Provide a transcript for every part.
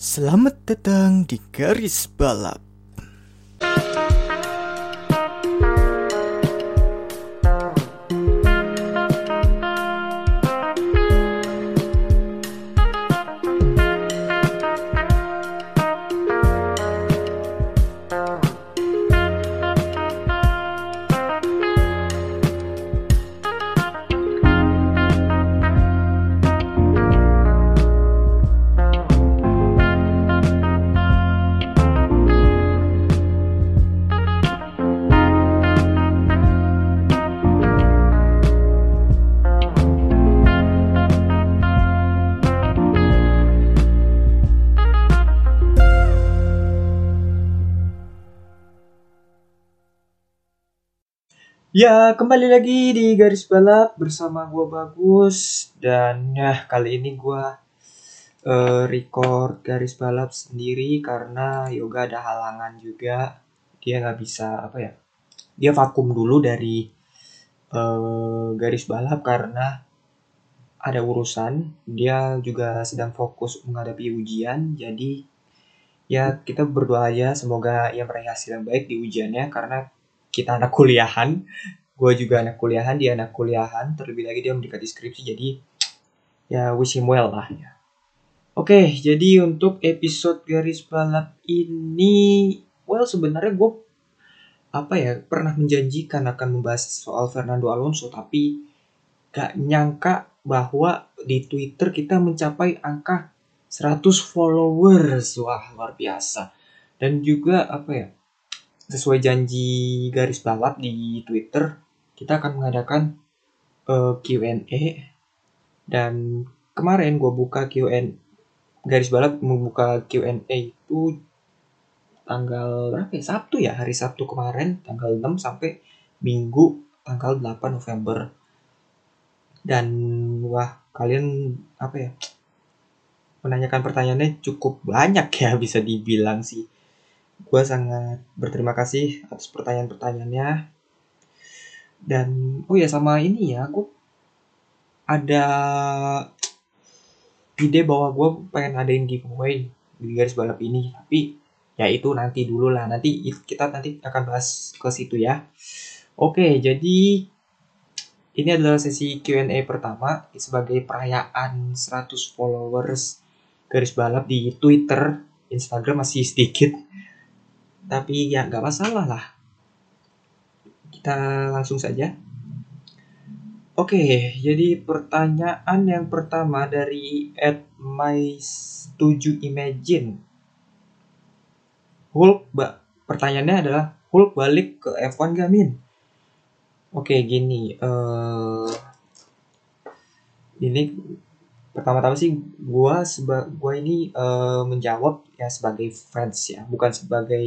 Selamat datang di garis balap. Ya, kembali lagi di garis balap bersama gua Bagus dan ya kali ini gua eh, record garis balap sendiri karena Yoga ada halangan juga. Dia nggak bisa apa ya? Dia vakum dulu dari eh, garis balap karena ada urusan. Dia juga sedang fokus menghadapi ujian. Jadi ya kita berdoa aja semoga ia meraih hasil yang baik di ujiannya karena kita anak kuliahan gue juga anak kuliahan dia anak kuliahan terlebih lagi dia mendekati skripsi jadi ya wish him well lah ya. Oke jadi untuk episode garis balap ini well sebenarnya gue apa ya pernah menjanjikan akan membahas soal Fernando Alonso tapi gak nyangka bahwa di Twitter kita mencapai angka 100 followers. Wah luar biasa. Dan juga apa ya sesuai janji garis balap di Twitter, kita akan mengadakan uh, Q&A dan kemarin gue buka Q&A garis balap membuka Q&A itu tanggal berapa ya? Sabtu ya, hari Sabtu kemarin tanggal 6 sampai Minggu tanggal 8 November. Dan wah, kalian apa ya? Menanyakan pertanyaannya cukup banyak ya bisa dibilang sih gue sangat berterima kasih atas pertanyaan-pertanyaannya. Dan oh ya sama ini ya aku ada ide bahwa gue pengen adain giveaway di garis balap ini. Tapi ya itu nanti dulu lah. Nanti kita nanti akan bahas ke situ ya. Oke jadi ini adalah sesi Q&A pertama sebagai perayaan 100 followers garis balap di Twitter Instagram masih sedikit tapi ya nggak masalah lah. Kita langsung saja. Oke jadi pertanyaan yang pertama dari at my 7 imagine. Hulk mbak pertanyaannya adalah Hulk balik ke F1 gak Min? Oke gini uh, ini pertama-tama sih gua seba gua ini uh, menjawab ya sebagai fans ya bukan sebagai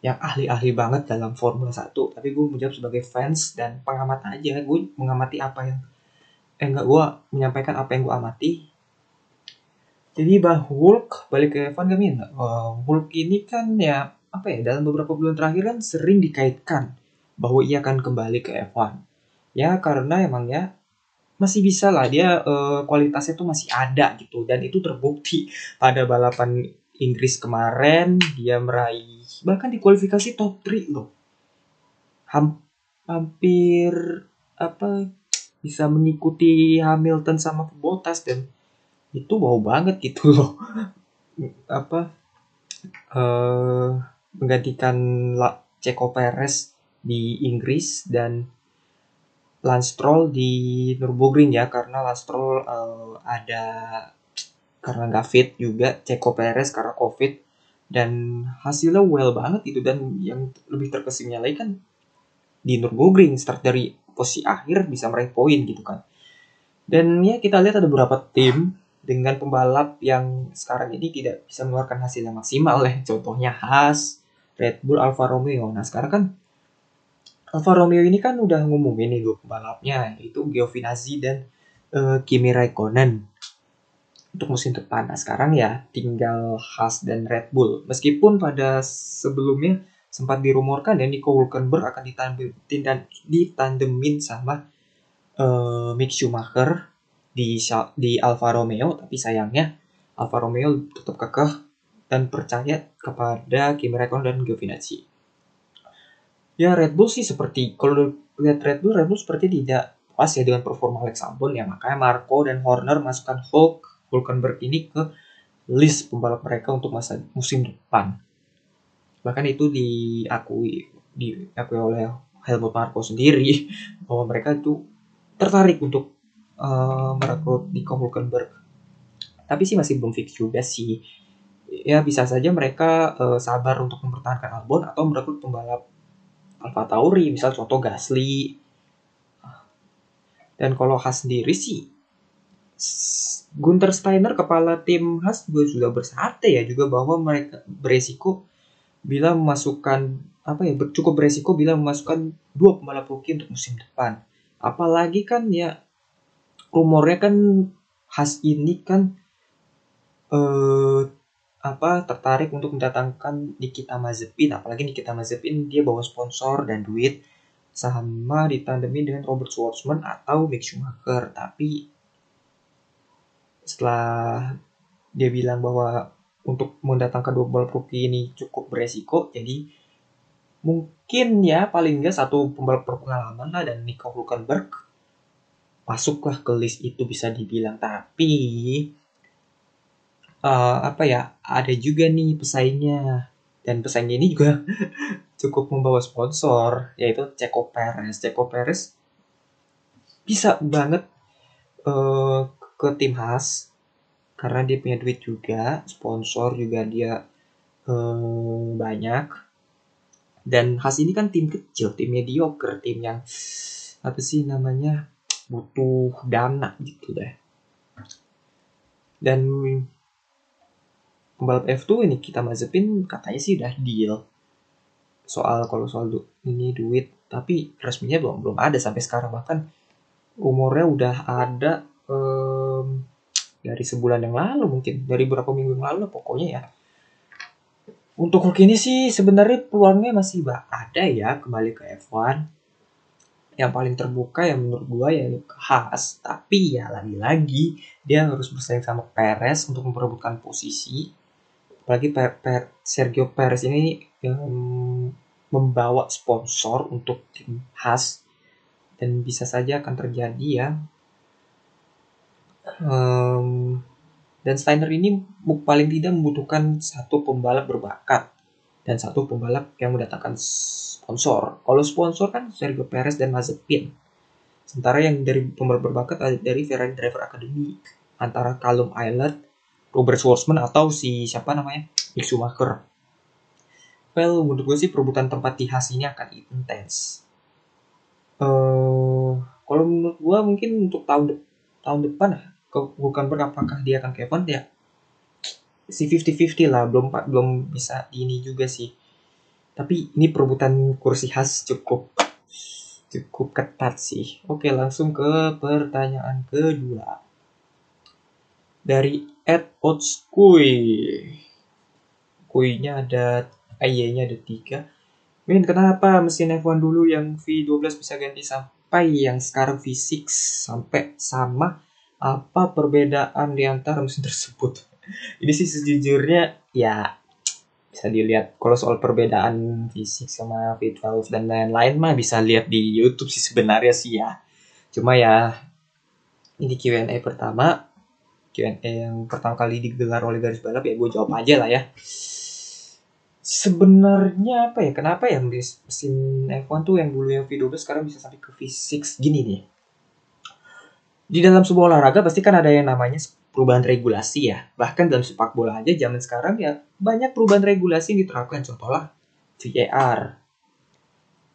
yang ahli-ahli banget dalam Formula 1 tapi gue menjawab sebagai fans dan pengamat aja. Gue mengamati apa yang eh enggak gue menyampaikan apa yang gue amati. Jadi bah Hulk balik ke F1 gak min uh, Hulk ini kan ya apa ya dalam beberapa bulan terakhir kan sering dikaitkan bahwa ia akan kembali ke F1 ya karena emang ya masih bisa lah dia uh, kualitasnya tuh masih ada gitu. Dan itu terbukti pada balapan Inggris kemarin dia meraih bahkan di kualifikasi top 3 loh. Ham, hampir apa bisa mengikuti Hamilton sama Bottas dan itu wow banget gitu loh. Apa uh, menggantikan Ceko Perez di Inggris dan Lance Stroll di Nürburgring ya karena Lance Stroll uh, ada karena nggak fit juga Ceko Perez karena covid dan hasilnya well banget itu dan yang lebih terkesimnya lagi kan di Nürburgring start dari posisi akhir bisa meraih poin gitu kan. Dan ya kita lihat ada beberapa tim dengan pembalap yang sekarang ini tidak bisa mengeluarkan hasil yang maksimal ya. Contohnya Haas Red Bull Alfa Romeo. Nah sekarang kan Alfa Romeo ini kan udah ngumumin nih dua pembalapnya yaitu Giovinazzi dan uh, Kimi Raikkonen untuk musim depan. Nah sekarang ya tinggal Haas dan Red Bull. Meskipun pada sebelumnya sempat dirumorkan ya Nico Hulkenberg akan ditandem, ditandemin sama uh, Mick Schumacher di di Alfa Romeo, tapi sayangnya Alfa Romeo tetap kekeh dan percaya kepada Kimi Räikkönen dan Giovinazzi. Ya Red Bull sih seperti kalau lihat Red Bull, Red Bull seperti tidak pas ya dengan performa Alex Albon ya makanya Marco dan Horner masukkan Hulk Hulkenberg ini ke list pembalap mereka untuk masa musim depan. Bahkan itu diakui diakui oleh Helmut Marko sendiri bahwa mereka itu tertarik untuk uh, merekrut Nico Hulkenberg. Tapi sih masih belum fix juga sih. Ya bisa saja mereka uh, sabar untuk mempertahankan Albon atau merekrut pembalap Alfa Tauri, misal contoh Gasly. Dan kalau Haas sendiri sih, Gunter Steiner kepala tim Haas juga sudah bersate ya juga bahwa mereka beresiko bila memasukkan apa ya cukup beresiko bila memasukkan dua pembalap rookie untuk musim depan. Apalagi kan ya rumornya kan Haas ini kan eh apa tertarik untuk mendatangkan Nikita Mazepin. Apalagi Nikita Mazepin dia bawa sponsor dan duit sama ditandemi dengan Robert Schwarzman atau Mick Schumacher. Tapi setelah dia bilang bahwa untuk mendatangkan dua pembalap rookie ini cukup beresiko jadi mungkin ya paling enggak satu pembalap berpengalaman lah dan Nico Hulkenberg masuklah ke list itu bisa dibilang. Tapi uh, apa ya ada juga nih pesaingnya dan pesaingnya ini juga cukup membawa sponsor yaitu Ceko Perez. Ceko Perez bisa banget uh, ke tim khas karena dia punya duit juga, sponsor juga dia uh, banyak. Dan khas ini kan tim kecil, tim mediocre, tim yang apa sih namanya butuh dana gitu deh. Dan pembalap F2 ini kita Mazepin katanya sih udah deal. Soal kalau soal du ini duit tapi resminya belum belum ada sampai sekarang. Bahkan umurnya udah ada um, dari sebulan yang lalu mungkin. Dari beberapa minggu yang lalu pokoknya ya. Untuk Hulk ini sih sebenarnya peluangnya masih ada ya kembali ke F1 yang paling terbuka yang menurut gua ya khas tapi ya lagi-lagi dia harus bersaing sama Perez untuk memperebutkan posisi apalagi per, per, Sergio Perez ini yang membawa sponsor untuk tim khas dan bisa saja akan terjadi ya um, dan Steiner ini paling tidak membutuhkan satu pembalap berbakat dan satu pembalap yang mendatangkan sponsor. Kalau sponsor kan Sergio Perez dan Mazepin. Sementara yang dari pembalap berbakat dari Ferrari Driver Academy antara Callum Island Robert Schwarzman atau si siapa namanya? Mick Schumacher. Well, menurut gue sih perebutan tempat di Haas ini akan intens. Uh, kalau menurut gue mungkin untuk tahun de tahun depan ke bukan apakah dia akan ke F1 ya si 50-50 lah. Belum belum bisa ini juga sih. Tapi ini perebutan kursi khas cukup cukup ketat sih. Oke langsung ke pertanyaan kedua. Dari Ed Otskui. Kuinya ada AY-nya ada tiga. Min, kenapa mesin F1 dulu yang V12 bisa ganti sampai yang sekarang V6 sampai sama? Apa perbedaan di antara mesin tersebut? Ini sih sejujurnya ya bisa dilihat kalau soal perbedaan V6 sama V12 dan lain-lain mah bisa lihat di YouTube sih sebenarnya sih ya. Cuma ya ini Q&A pertama Q&A yang pertama kali digelar oleh garis balap ya gue jawab aja lah ya. Sebenarnya apa ya? Kenapa ya mesin F1 tuh yang dulu yang V12 sekarang bisa sampai ke V6 gini nih? Di dalam sebuah olahraga pasti kan ada yang namanya perubahan regulasi ya. Bahkan dalam sepak bola aja zaman sekarang ya banyak perubahan regulasi yang diterapkan. Contohnya VAR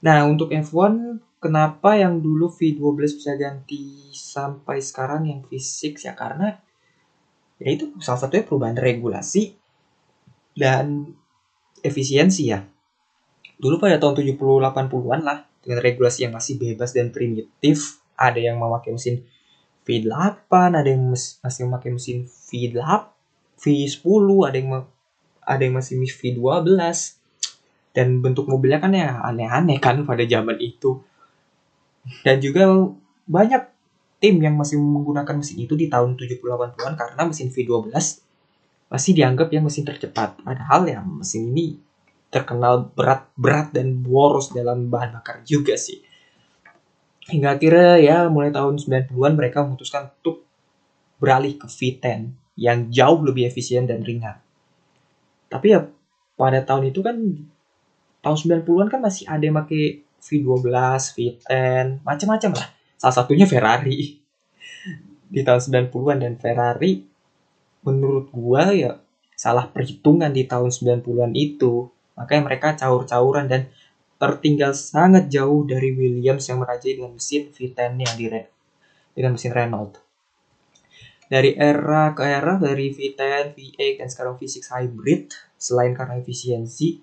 nah untuk F1 kenapa yang dulu V12 bisa ganti sampai sekarang yang V6 ya karena ya itu salah satunya perubahan regulasi dan efisiensi ya. Dulu pada tahun 70-80-an lah, dengan regulasi yang masih bebas dan primitif, ada yang memakai mesin V8, ada yang masih memakai mesin V8, V10, ada yang ada yang masih V12. Dan bentuk mobilnya kan ya aneh-aneh kan pada zaman itu. Dan juga banyak tim yang masih menggunakan mesin itu di tahun 70-80-an karena mesin V12 masih dianggap yang mesin tercepat. Padahal ya mesin ini terkenal berat-berat dan boros dalam bahan bakar juga sih. Hingga akhirnya ya mulai tahun 90-an mereka memutuskan untuk beralih ke V10 yang jauh lebih efisien dan ringan. Tapi ya pada tahun itu kan tahun 90-an kan masih ada yang pakai V12, V10, macam-macam lah. Salah satunya Ferrari. Di tahun 90-an dan Ferrari menurut gua ya salah perhitungan di tahun 90-an itu. Makanya mereka caur-cauran dan tertinggal sangat jauh dari Williams yang merajai dengan mesin V10 yang di dengan mesin Renault. Dari era ke era dari V10, V8 dan sekarang V6 hybrid selain karena efisiensi,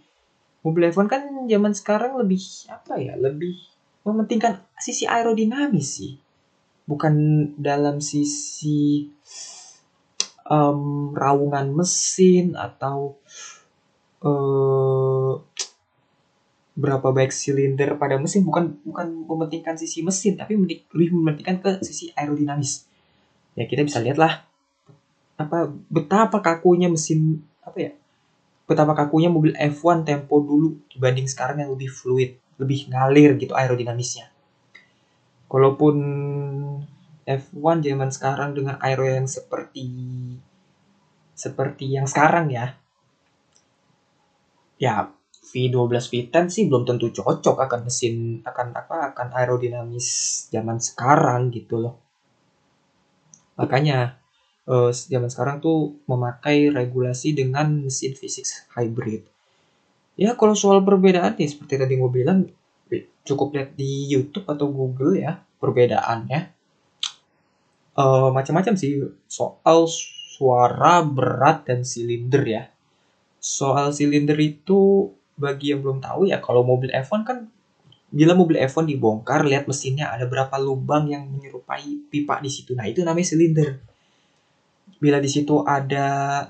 mobil F1 kan zaman sekarang lebih apa ya, lebih mementingkan sisi aerodinamis sih. Bukan dalam sisi um, raungan mesin atau uh, berapa baik silinder pada mesin. Bukan bukan mementingkan sisi mesin tapi lebih mementingkan ke sisi aerodinamis. Ya kita bisa lihat lah apa betapa kakunya mesin apa ya betapa kakunya mobil F1 tempo dulu dibanding sekarang yang lebih fluid lebih ngalir gitu aerodinamisnya walaupun F1 zaman sekarang dengan aero yang seperti seperti yang sekarang ya ya V12 V10 sih belum tentu cocok akan mesin akan apa akan aerodinamis zaman sekarang gitu loh. Makanya eh, zaman sekarang tuh memakai regulasi dengan mesin V6 hybrid. Ya kalau soal perbedaan nih seperti tadi gue bilang cukup lihat di YouTube atau Google ya perbedaannya. Eh, macam-macam sih soal suara berat dan silinder ya. Soal silinder itu bagi yang belum tahu ya kalau mobil F1 kan bila mobil F1 dibongkar lihat mesinnya ada berapa lubang yang menyerupai pipa di situ nah itu namanya silinder bila di situ ada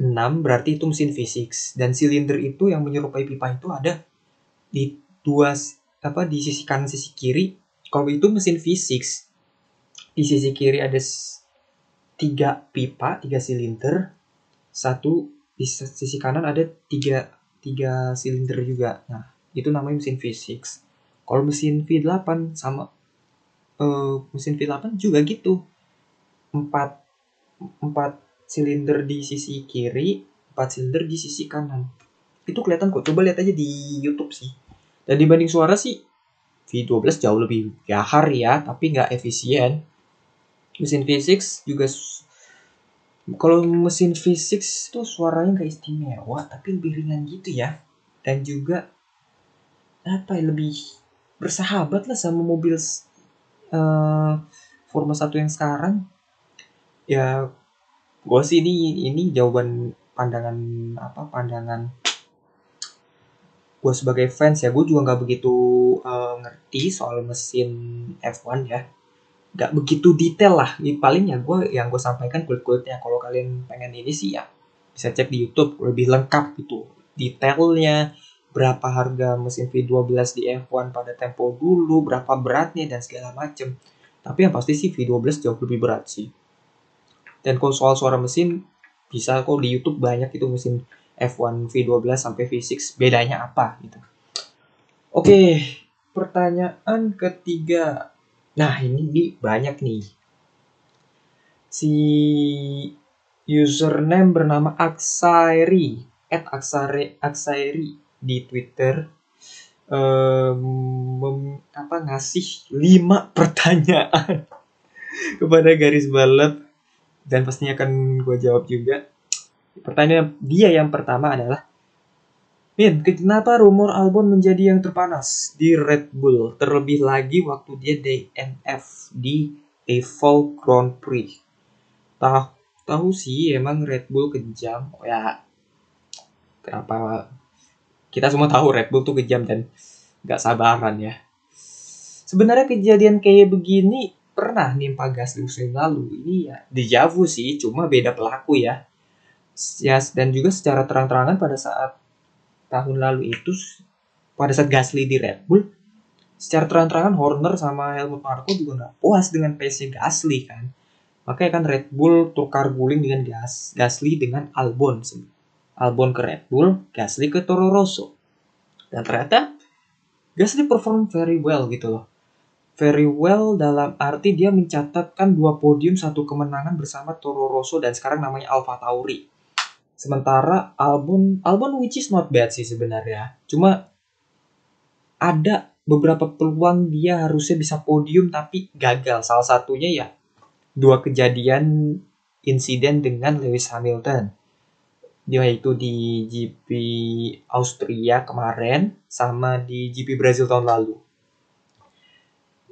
6 berarti itu mesin V6 dan silinder itu yang menyerupai pipa itu ada di dua apa di sisi kanan sisi kiri kalau itu mesin V6 di sisi kiri ada tiga pipa tiga silinder satu di sisi kanan ada tiga tiga silinder juga. Nah, itu namanya mesin V6. Kalau mesin V8 sama uh, mesin V8 juga gitu. Empat empat silinder di sisi kiri, empat silinder di sisi kanan. Itu kelihatan kok. Coba lihat aja di YouTube sih. Dan dibanding suara sih V12 jauh lebih gahar ya, tapi nggak efisien. Mesin V6 juga kalau mesin V6 tuh suaranya gak istimewa tapi lebih ringan gitu ya dan juga apa ya lebih bersahabat lah sama mobil uh, Formula 1 yang sekarang ya gue sih ini ini jawaban pandangan apa pandangan gue sebagai fans ya. Gue juga nggak begitu uh, ngerti soal mesin F1 ya. Nggak begitu detail lah. Ini paling ya gue yang gue sampaikan kulit kulitnya kalau kalian pengen ini sih ya bisa cek di YouTube. Lebih lengkap gitu. Detailnya berapa harga mesin V12 di F1 pada tempo dulu berapa beratnya dan segala macem. Tapi yang pasti sih V12 jauh lebih berat sih dan kalau soal suara mesin bisa kok di YouTube banyak itu mesin F1 V12 sampai V6 bedanya apa gitu. Oke pertanyaan ketiga. Nah, ini, ini banyak nih. Si username bernama Aksairi, at Aksare, Aksairi di Twitter um, apa ngasih lima pertanyaan kepada garis balap dan pastinya akan gue jawab juga. Pertanyaan dia yang pertama adalah Min, kenapa rumor Albon menjadi yang terpanas di Red Bull? Terlebih lagi waktu dia DNF di Eval Grand Prix. Tahu tahu sih emang Red Bull kejam. Oh ya, kenapa? Kita semua tahu Red Bull tuh kejam dan gak sabaran ya. Sebenarnya kejadian kayak begini pernah nimpa gas di musim lalu. Ini ya dejavu sih, cuma beda pelaku ya. Ya, dan juga secara terang-terangan pada saat tahun lalu itu pada saat Gasly di Red Bull secara terang-terangan Horner sama Helmut Marko juga nggak puas dengan pace Gasly kan Makanya kan Red Bull tukar guling dengan Gas Gasly dengan Albon. Albon ke Red Bull, Gasly ke Toro Rosso. Dan ternyata Gasly perform very well gitu loh. Very well dalam arti dia mencatatkan dua podium satu kemenangan bersama Toro Rosso dan sekarang namanya Alfa Tauri. Sementara Albon Albon which is not bad sih sebenarnya. Cuma ada beberapa peluang dia harusnya bisa podium tapi gagal. Salah satunya ya dua kejadian insiden dengan Lewis Hamilton. Dia itu di GP Austria kemarin sama di GP Brazil tahun lalu.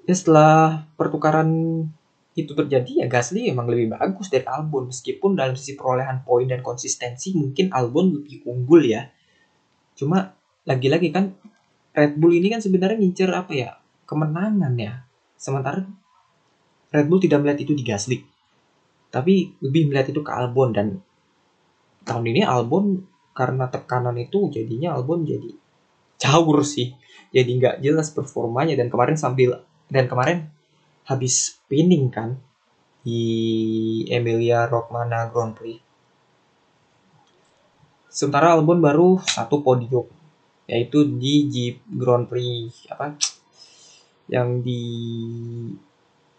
Ya setelah pertukaran itu terjadi ya Gasly emang lebih bagus dari Albon meskipun dalam sisi perolehan poin dan konsistensi mungkin Albon lebih unggul ya. Cuma lagi-lagi kan Red Bull ini kan sebenarnya ngincer apa ya kemenangan ya. Sementara Red Bull tidak melihat itu di Gasly. Tapi lebih melihat itu ke Albon dan tahun ini Albon karena tekanan itu jadinya Albon jadi caur sih. Jadi nggak jelas performanya dan kemarin sambil dan kemarin habis spinning kan di Emilia Romagna Grand Prix. Sementara Albon baru satu podium yaitu di Jeep Grand Prix apa yang di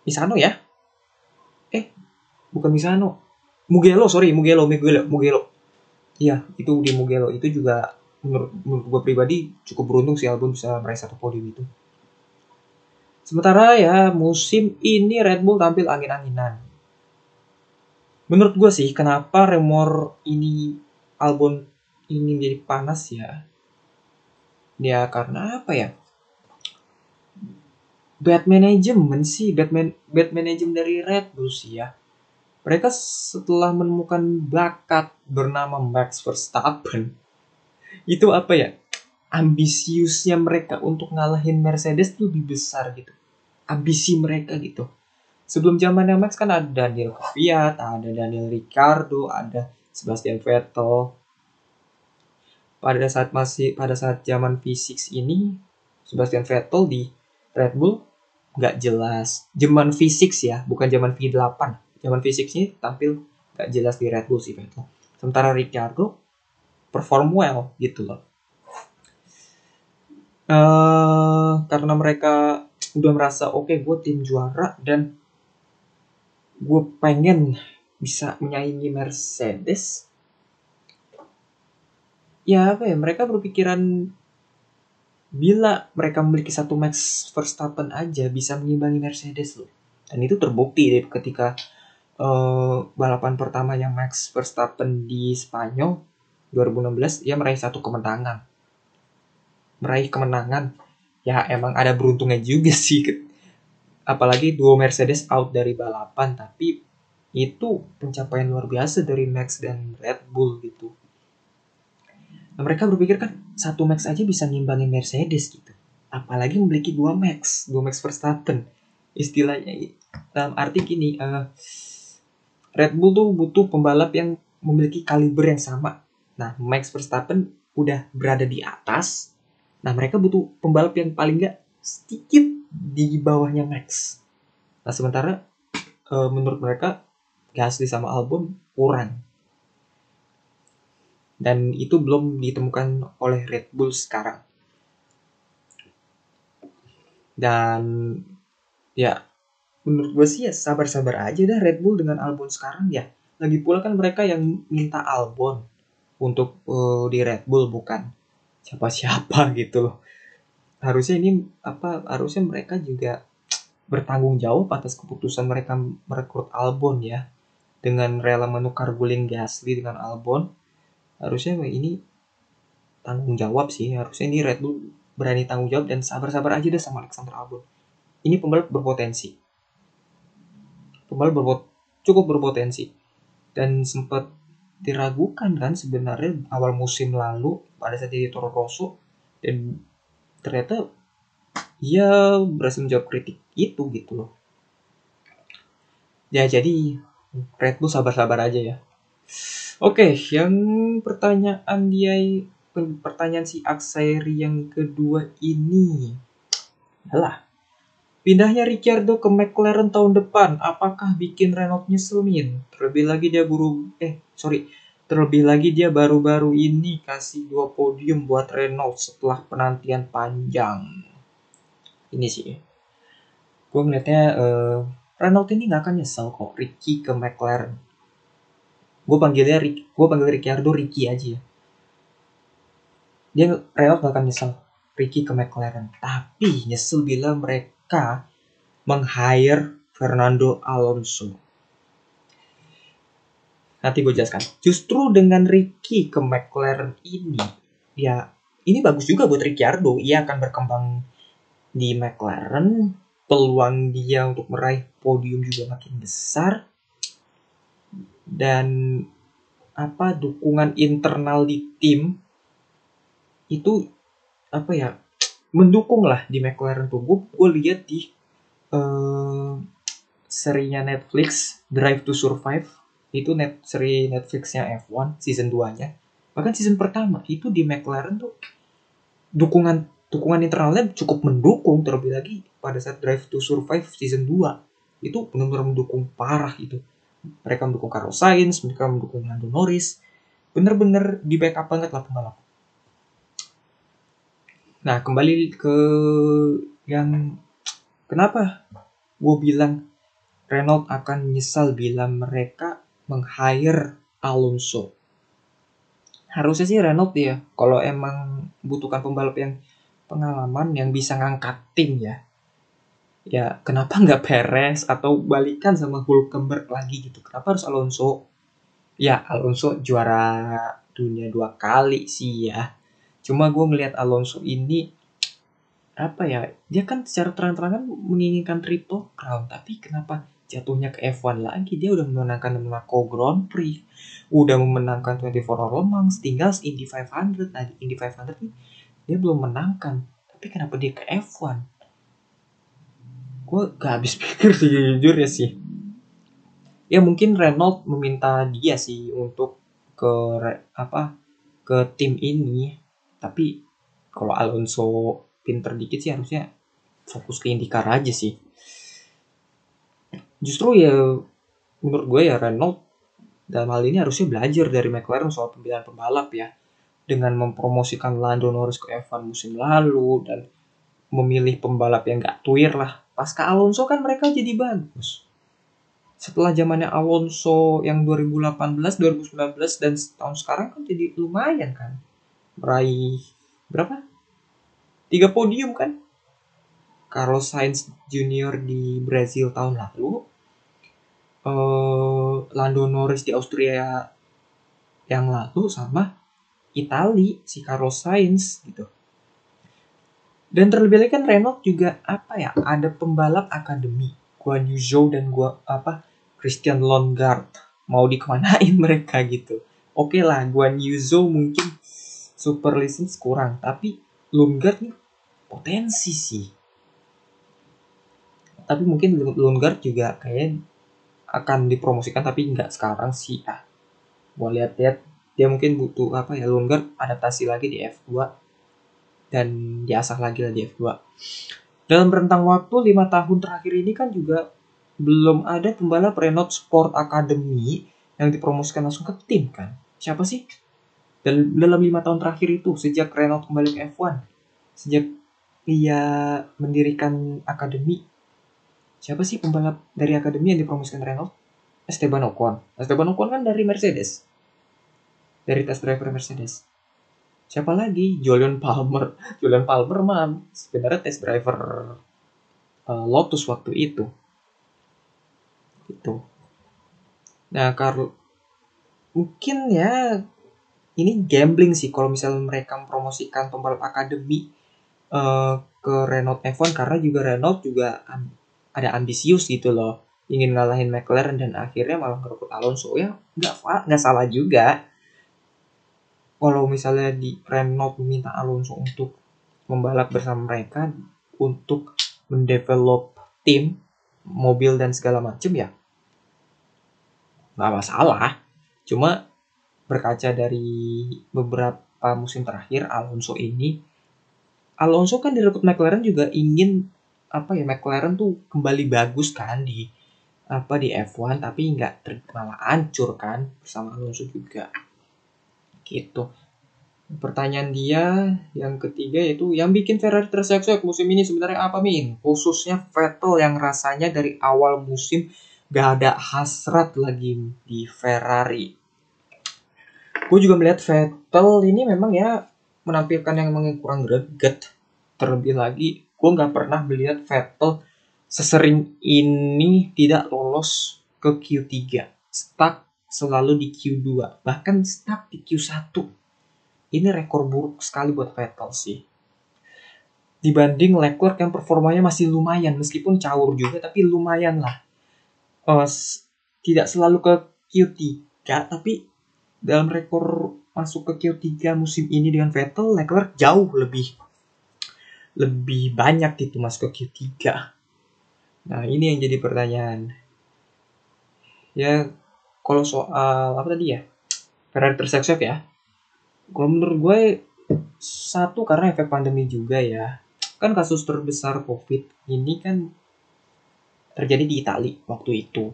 Misano ya? Eh, bukan Misano. Mugello, sorry, Mugello, Mugello, Mugello. Iya, itu di Mugello. Itu juga menurut, menurut gue pribadi cukup beruntung sih Albon bisa meraih satu podium itu. Sementara ya musim ini Red Bull tampil angin-anginan. Menurut gue sih kenapa remor ini Albon ini jadi panas ya? Ya karena apa ya? bad management sih, bad, man, bad management dari Red Bull sih ya. Mereka setelah menemukan bakat bernama Max Verstappen, itu apa ya? Ambisiusnya mereka untuk ngalahin Mercedes tuh lebih besar gitu. Ambisi mereka gitu. Sebelum zamannya Max kan ada Daniel Kvyat, ada Daniel Ricardo, ada Sebastian Vettel. Pada saat masih pada saat zaman V6 ini, Sebastian Vettel di Red Bull nggak jelas. Zaman V6 ya, bukan zaman V8. Zaman V6 ini tampil nggak jelas di Red Bull sih Vettel. Sementara Ricciardo perform well gitu loh. Uh, karena mereka udah merasa oke okay, gue tim juara dan gue pengen bisa menyaingi Mercedes ya apa ya mereka berpikiran bila mereka memiliki satu Max Verstappen aja bisa mengimbangi Mercedes loh. Dan itu terbukti deh ketika uh, balapan pertamanya Max Verstappen di Spanyol 2016 dia meraih satu kemenangan. Meraih kemenangan ya emang ada beruntungnya juga sih. Apalagi dua Mercedes out dari balapan tapi itu pencapaian luar biasa dari Max dan Red Bull gitu. Nah, mereka berpikir kan satu Max aja bisa ngimbangin Mercedes gitu. Apalagi memiliki dua Max, dua Max Verstappen. Istilahnya dalam arti gini, uh, Red Bull tuh butuh pembalap yang memiliki kaliber yang sama. Nah, Max Verstappen udah berada di atas. Nah, mereka butuh pembalap yang paling nggak sedikit di bawahnya Max. Nah, sementara uh, menurut mereka Gasly sama Albon kurang dan itu belum ditemukan oleh Red Bull sekarang. Dan ya menurut gue sih ya sabar-sabar aja dah Red Bull dengan Albon sekarang ya. Lagi pula kan mereka yang minta Albon untuk uh, di Red Bull bukan siapa-siapa gitu loh. Harusnya ini apa harusnya mereka juga bertanggung jawab atas keputusan mereka merekrut Albon ya. Dengan rela menukar guling Gasly dengan Albon harusnya ini tanggung jawab sih. Harusnya ini Red Bull berani tanggung jawab dan sabar-sabar aja deh sama Alexander Albon. Ini pembalap berpotensi. Pembalap berpot cukup berpotensi. Dan sempat diragukan kan sebenarnya awal musim lalu pada saat di Toro Rosso dan ternyata ia berhasil menjawab kritik itu gitu loh. Ya jadi Red Bull sabar-sabar aja ya. Oke, yang pertanyaan dia pertanyaan si Aksairi yang kedua ini. Adalah Pindahnya Ricciardo ke McLaren tahun depan, apakah bikin Renault nyesel min? Terlebih lagi dia buru eh sorry, terlebih lagi dia baru-baru ini kasih dua podium buat Renault setelah penantian panjang. Ini sih, gue ngeliatnya uh, Renault ini nggak akan nyesel kok Ricky ke McLaren. Gue panggilnya gue panggil Ricciardo Ricky aja ya. Dia Renault nggak akan nyesel Ricky ke McLaren, tapi nyesel bila mereka meng-hire Fernando Alonso. Nanti gue jelaskan. Justru dengan Ricky ke McLaren ini, ya ini bagus juga buat Ricciardo. Ia akan berkembang di McLaren. Peluang dia untuk meraih podium juga makin besar. Dan apa dukungan internal di tim itu apa ya mendukung lah di McLaren tuh gue gue lihat di uh, serinya Netflix Drive to Survive itu net seri Netflixnya F1 season 2 nya bahkan season pertama itu di McLaren tuh dukungan dukungan internalnya cukup mendukung terlebih lagi pada saat Drive to Survive season 2 itu benar-benar mendukung parah itu. Mereka mendukung Carlos Sainz mereka mendukung Lando Norris. Bener-bener di backup banget lah pembalap. Nah, kembali ke yang kenapa gue bilang Renault akan menyesal bila mereka meng-hire Alonso. Harusnya sih Renault ya, kalau emang butuhkan pembalap yang pengalaman yang bisa ngangkat tim ya. Ya, kenapa nggak Perez atau balikan sama Hulkenberg lagi gitu? Kenapa harus Alonso? Ya, Alonso juara dunia dua kali sih ya Cuma gue ngelihat Alonso ini apa ya dia kan secara terang-terangan menginginkan triple crown tapi kenapa jatuhnya ke F1 lagi dia udah memenangkan Monaco Grand Prix udah memenangkan 24 Hour Le Mans tinggal Indy 500 nah di Indy 500 nih dia belum menangkan tapi kenapa dia ke F1 gue gak habis pikir sih jujur ya sih. Ya mungkin Renault meminta dia sih untuk ke apa ke tim ini tapi kalau Alonso pinter dikit sih harusnya fokus ke IndyCar aja sih justru ya menurut gue ya Renault dalam hal ini harusnya belajar dari McLaren soal pemilihan pembalap ya. Dengan mempromosikan Lando Norris ke F1 musim lalu dan memilih pembalap yang gak tuir lah. Pasca Alonso kan mereka jadi bagus. Setelah zamannya Alonso yang 2018, 2019 dan tahun sekarang kan jadi lumayan kan. Meraih berapa? Tiga podium kan? Carlos Sainz Junior di Brazil tahun lalu, uh, Lando Norris di Austria yang lalu sama Itali si Carlos Sainz gitu. Dan terlebih lagi kan Renault juga apa ya ada pembalap akademi Guan Yu Zhou dan gua apa Christian Longard mau dikemanain mereka gitu. Oke okay lah Guan Yu Zhou mungkin super license kurang tapi Lundgaard nih potensi sih tapi mungkin Lundgaard juga kayak akan dipromosikan tapi nggak sekarang sih ah. Gua lihat-lihat dia mungkin butuh apa ya Lundgaard adaptasi lagi di F2 dan diasah lagi lah di F2 dalam rentang waktu lima tahun terakhir ini kan juga belum ada pembalap Renault Sport Academy yang dipromosikan langsung ke tim kan? Siapa sih? Dan dalam lima tahun terakhir itu sejak Renault kembali ke F1 sejak ia mendirikan akademi siapa sih pembalap dari akademi yang dipromosikan Renault? Esteban Ocon. Esteban Ocon kan dari Mercedes. Dari test driver Mercedes. Siapa lagi? Julian Palmer. Julian Palmer mah sebenarnya test driver uh, Lotus waktu itu. Itu nah Carl mungkin ya ini gambling sih kalau misalnya mereka mempromosikan pembalap akademi uh, ke Renault F1 karena juga Renault juga ada ambisius gitu loh. Ingin ngalahin McLaren dan akhirnya malah ngerebut Alonso. Ya nggak nggak salah juga. Kalau misalnya di Renault meminta Alonso untuk membalap bersama mereka untuk mendevelop tim mobil dan segala macam ya nggak masalah. Cuma berkaca dari beberapa musim terakhir Alonso ini Alonso kan direkrut McLaren juga ingin apa ya McLaren tuh kembali bagus kan di apa di F1 tapi nggak malah hancur kan bersama Alonso juga. Gitu. Pertanyaan dia yang ketiga yaitu yang bikin Ferrari terseok-seok musim ini sebenarnya apa min? Khususnya Vettel yang rasanya dari awal musim gak ada hasrat lagi di Ferrari. Gue juga melihat Vettel ini memang ya menampilkan yang memang kurang greget terlebih lagi gue nggak pernah melihat Vettel sesering ini tidak lolos ke Q3 stuck selalu di Q2 bahkan stuck di Q1 ini rekor buruk sekali buat Vettel sih. Dibanding Leclerc yang performanya masih lumayan meskipun caur juga tapi lumayan lah. Uh, tidak selalu ke Q3 tapi dalam rekor masuk ke Q3 musim ini dengan Vettel Leclerc jauh lebih lebih banyak gitu masuk ke Q3 Nah, ini yang jadi pertanyaan. Ya, kalau soal apa tadi ya? Ferrari terseok ya. Kalau menurut gue satu karena efek pandemi juga ya. Kan kasus terbesar COVID ini kan terjadi di Italia waktu itu.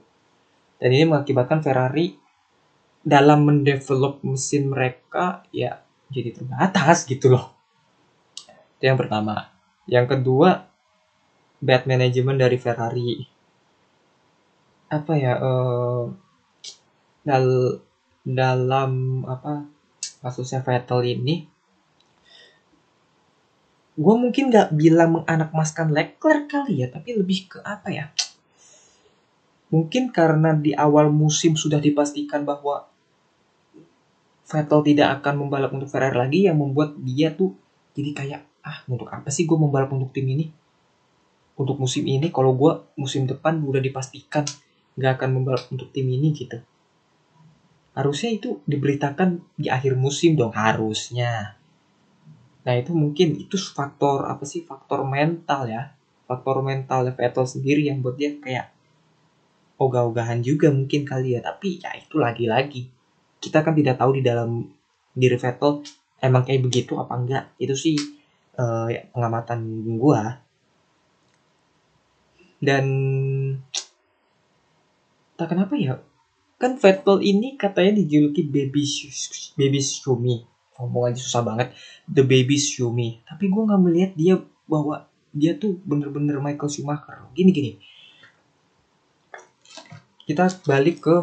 Dan ini mengakibatkan Ferrari dalam mendevelop mesin mereka ya jadi terbatas gitu loh. Itu yang pertama. Yang kedua, bad management dari Ferrari. Apa ya uh, dal dalam apa kasusnya Vettel ini gue mungkin nggak bilang menganakmaskan Leclerc kali ya tapi lebih ke apa ya mungkin karena di awal musim sudah dipastikan bahwa Vettel tidak akan membalap untuk Ferrari lagi yang membuat dia tuh jadi kayak ah untuk apa sih gue membalap untuk tim ini? Untuk musim ini kalau gue musim depan udah dipastikan nggak akan membalap untuk tim ini gitu. Harusnya itu diberitakan di akhir musim dong harusnya. Nah itu mungkin itu faktor apa sih faktor mental ya. Faktor mental Vettel sendiri yang buat dia kayak ogah-ogahan juga mungkin kali ya. Tapi ya itu lagi-lagi kita kan tidak tahu di dalam diri Vettel emang kayak begitu apa enggak. Itu sih uh, ya, pengamatan gua. Dan tak kenapa ya kan Vettel ini katanya dijuluki baby baby Shumi. Ngomong aja susah banget. The baby Shumi. Tapi gue nggak melihat dia bahwa dia tuh bener-bener Michael Schumacher. Gini gini. Kita balik ke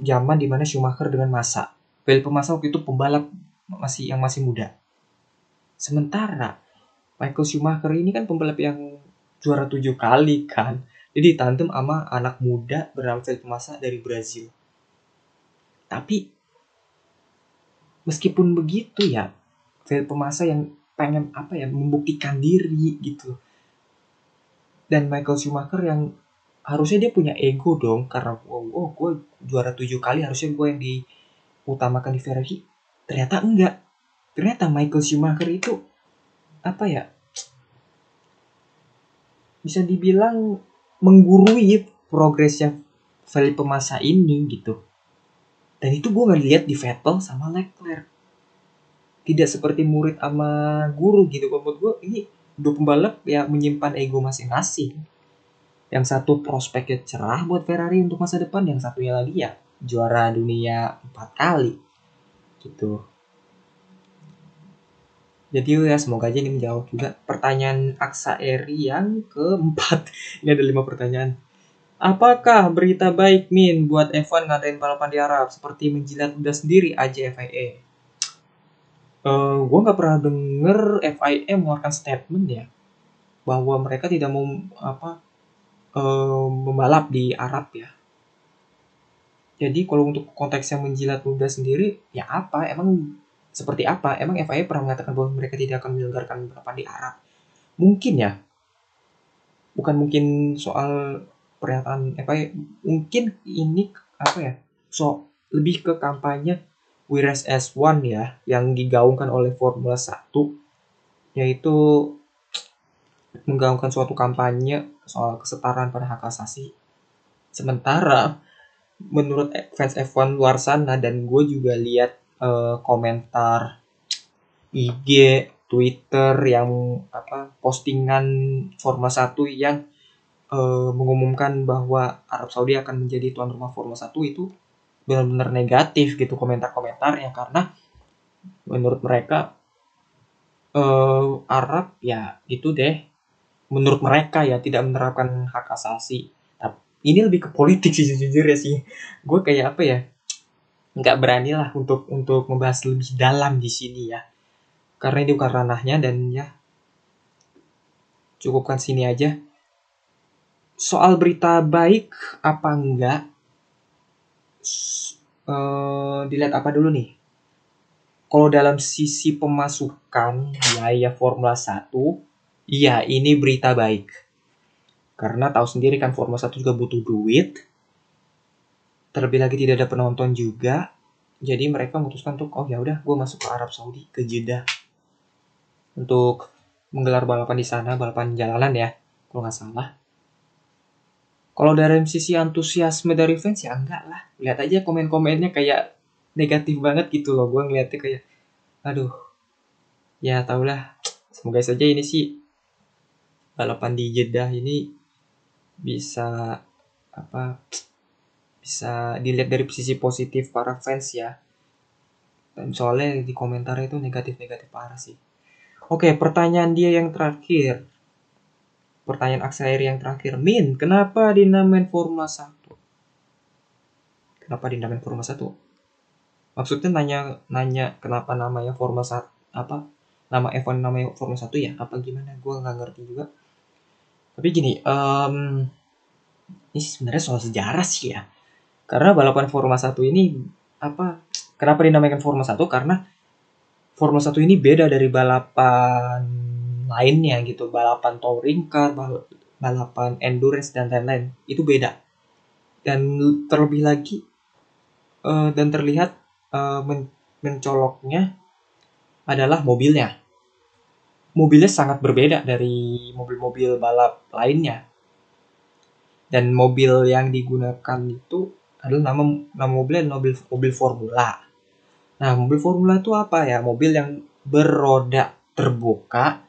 zaman di mana Schumacher dengan masa Felipe Massa waktu itu pembalap masih yang masih muda sementara Michael Schumacher ini kan pembalap yang juara tujuh kali kan. Jadi tandem sama anak muda bernama Felipe Massa dari Brazil. Tapi meskipun begitu ya, Felipe Massa yang pengen apa ya membuktikan diri gitu. Dan Michael Schumacher yang harusnya dia punya ego dong karena oh, oh gue juara tujuh kali harusnya gue yang diutamakan di Ferrari. Ternyata enggak. Ternyata Michael Schumacher itu apa ya bisa dibilang menggurui progresnya Felipe Massa ini gitu. Dan itu gue nggak lihat di Vettel sama Leclerc. Tidak seperti murid sama guru gitu. Menurut gue ini dua pembalap yang menyimpan ego masing-masing. Yang satu prospeknya cerah buat Ferrari untuk masa depan, yang satunya lagi ya juara dunia empat kali gitu. Jadi ya semoga aja ini menjawab juga pertanyaan Aksa Eri yang keempat. Ini ada lima pertanyaan. Apakah berita baik Min buat F1 ngadain balapan di Arab seperti menjilat udah sendiri aja FIA? Uh, eh, gue nggak pernah denger FIA mengeluarkan statement ya bahwa mereka tidak mau apa uh, membalap di Arab ya. Jadi kalau untuk konteks yang menjilat udah sendiri ya apa emang seperti apa? Emang FIA pernah mengatakan bahwa mereka tidak akan menyelenggarakan balapan di Arab? Mungkin ya. Bukan mungkin soal pernyataan FIA. Mungkin ini apa ya? So lebih ke kampanye Wires S1 ya yang digaungkan oleh Formula 1 yaitu menggaungkan suatu kampanye soal kesetaraan pada hak asasi. Sementara menurut fans F1 luar sana dan gue juga lihat uh, komentar IG Twitter yang apa postingan Formula 1 yang uh, mengumumkan bahwa Arab Saudi akan menjadi tuan rumah Formula 1 itu benar-benar negatif gitu komentar-komentarnya karena menurut mereka uh, Arab ya itu deh. Menurut mereka ya tidak menerapkan hak asasi. Ini lebih ke politik sih jujur ya sih. Gue kayak apa ya nggak berani lah untuk untuk membahas lebih dalam di sini ya. Karena ini bukan ranahnya dan ya cukupkan sini aja. Soal berita baik apa enggak? Uh, dilihat apa dulu nih? Kalau dalam sisi pemasukan biaya Formula 1 iya ini berita baik. Karena tahu sendiri kan Formula 1 juga butuh duit terlebih lagi tidak ada penonton juga jadi mereka memutuskan untuk oh ya udah gue masuk ke Arab Saudi ke Jeddah untuk menggelar balapan di sana, balapan jalanan ya, kalau nggak salah. Kalau dari sisi antusiasme dari fans ya enggak lah. Lihat aja komen-komennya kayak negatif banget gitu loh. Gue ngeliatnya kayak, aduh, ya tau lah. Semoga saja ini sih balapan di Jeddah ini bisa apa bisa dilihat dari sisi positif para fans ya. Dan soalnya di komentar itu negatif-negatif parah sih. Oke, pertanyaan dia yang terakhir. Pertanyaan Aksair yang terakhir. Min, kenapa dinamain Formula 1? Kenapa dinamain Formula 1? Maksudnya nanya nanya kenapa namanya Formula 1 apa? Nama F1 namanya Formula 1 ya? Apa gimana? Gue nggak ngerti juga. Tapi gini, um, ini sebenarnya soal sejarah sih ya. Karena balapan Formula 1 ini apa? Kenapa dinamakan Formula 1? Karena Formula 1 ini beda dari balapan lainnya gitu. Balapan touring car, balapan endurance dan lain-lain. Itu beda. Dan terlebih lagi uh, dan terlihat uh, men mencoloknya adalah mobilnya. Mobilnya sangat berbeda dari mobil-mobil balap lainnya. Dan mobil yang digunakan itu adalah nama nama mobilnya mobil mobil formula Nah, mobil formula itu apa ya? Mobil yang beroda terbuka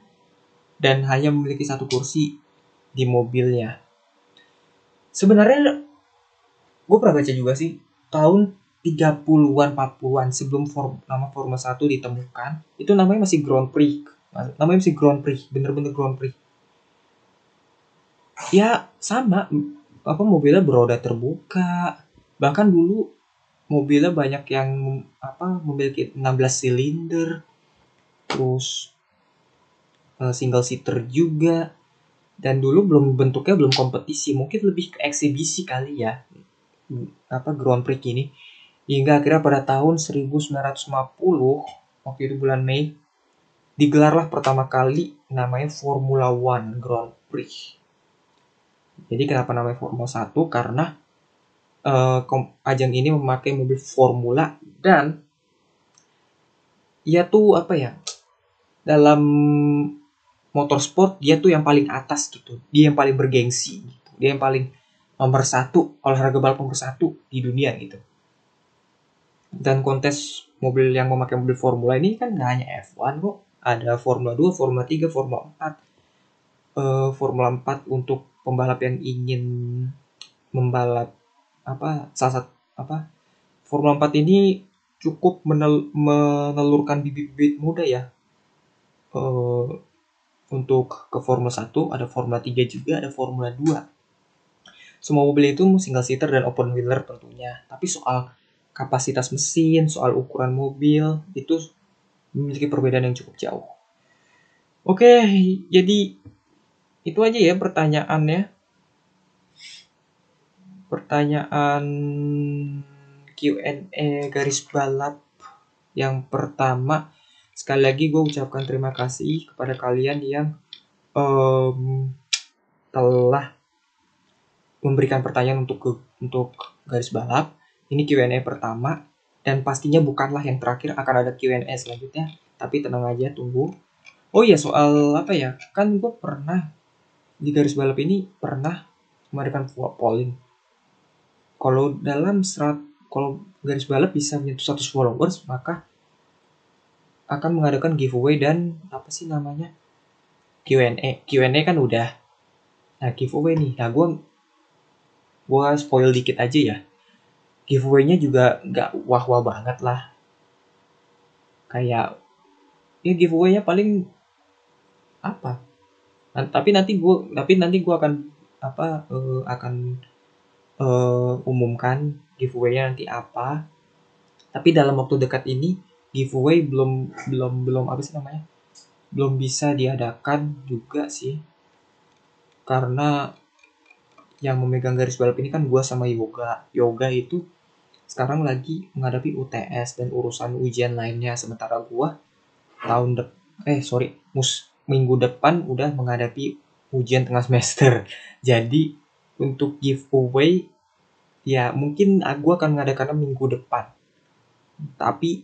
dan hanya memiliki satu kursi di mobilnya. Sebenarnya gue pernah baca juga sih tahun 30-an 40-an sebelum form, nama Formula 1 ditemukan, itu namanya masih Grand Prix. Namanya masih Grand Prix, bener-bener Grand Prix. Ya sama apa mobilnya beroda terbuka. Bahkan dulu mobilnya banyak yang apa memiliki 16 silinder terus uh, single seater juga dan dulu belum bentuknya belum kompetisi mungkin lebih ke eksibisi kali ya apa Grand Prix ini hingga akhirnya pada tahun 1950 waktu itu bulan Mei digelarlah pertama kali namanya Formula One Grand Prix. Jadi kenapa namanya Formula 1 karena uh, ajang ini memakai mobil formula dan ia tuh apa ya dalam motorsport dia tuh yang paling atas gitu. Dia yang paling bergengsi gitu. Dia yang paling nomor satu olahraga balap nomor satu di dunia gitu. Dan kontes mobil yang memakai mobil formula ini kan gak hanya F1 kok. Ada Formula 2, Formula 3, Formula 4 uh, Formula 4 untuk pembalap yang ingin membalap apa salah satu apa Formula 4 ini cukup menel, menelurkan bibit-bibit muda ya. Uh, untuk ke Formula 1 ada Formula 3 juga ada Formula 2 semua mobil itu single seater dan open wheeler tentunya. Tapi soal kapasitas mesin soal ukuran mobil itu memiliki perbedaan yang cukup jauh. Oke jadi itu aja ya pertanyaannya pertanyaan Q&A garis balap yang pertama sekali lagi gue ucapkan terima kasih kepada kalian yang um, telah memberikan pertanyaan untuk untuk garis balap. Ini Q&A pertama dan pastinya bukanlah yang terakhir akan ada Q&A selanjutnya. Tapi tenang aja tunggu. Oh iya soal apa ya? Kan gue pernah di garis balap ini pernah mengadakan polling kalau dalam serat kalau garis balap bisa menyentuh 100 followers maka akan mengadakan giveaway dan apa sih namanya? Q&A Q&A kan udah. Nah giveaway nih. Nah gue gue spoil dikit aja ya. Giveaway-nya juga nggak wah-wah banget lah. Kayak ya giveaway-nya paling apa? Nah, tapi nanti gue tapi nanti gue akan apa uh, akan uh, umumkan giveaway-nya nanti apa. Tapi dalam waktu dekat ini giveaway belum belum belum apa sih namanya? Belum bisa diadakan juga sih. Karena yang memegang garis balap ini kan gue sama yoga. Yoga itu sekarang lagi menghadapi UTS dan urusan ujian lainnya. Sementara gue tahun de eh sorry mus minggu depan udah menghadapi ujian tengah semester. Jadi untuk giveaway ya mungkin gue akan mengadakannya minggu depan. Tapi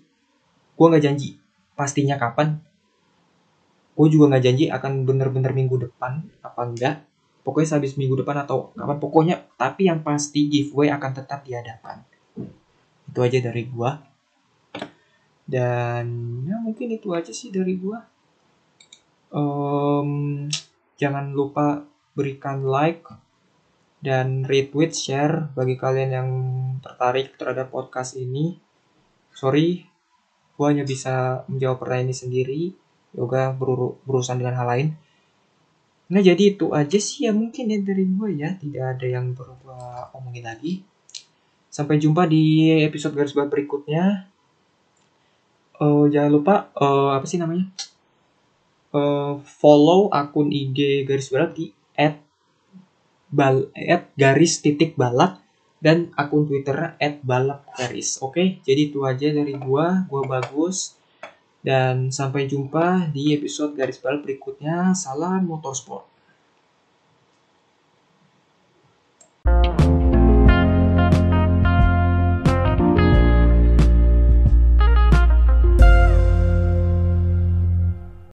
gue nggak janji pastinya kapan. Gue juga nggak janji akan bener-bener minggu depan apa enggak. Pokoknya sehabis minggu depan atau kapan pokoknya tapi yang pasti giveaway akan tetap diadakan. Itu aja dari gue dan ya mungkin itu aja sih dari gue um, jangan lupa berikan like dan retweet share bagi kalian yang tertarik terhadap podcast ini. Sorry gue hanya bisa menjawab pertanyaan ini sendiri. Yoga ber berurusan dengan hal lain. Nah jadi itu aja sih ya mungkin ya dari gue ya. Tidak ada yang perlu gue omongin lagi. Sampai jumpa di episode garis bawah berikutnya. Uh, jangan lupa uh, apa sih namanya? Uh, follow akun IG garis balap di at bal at garis titik balap dan akun Twitternya @balapgaris. Oke, jadi itu aja dari gua, gua bagus. Dan sampai jumpa di episode garis balap berikutnya. Salam motorsport.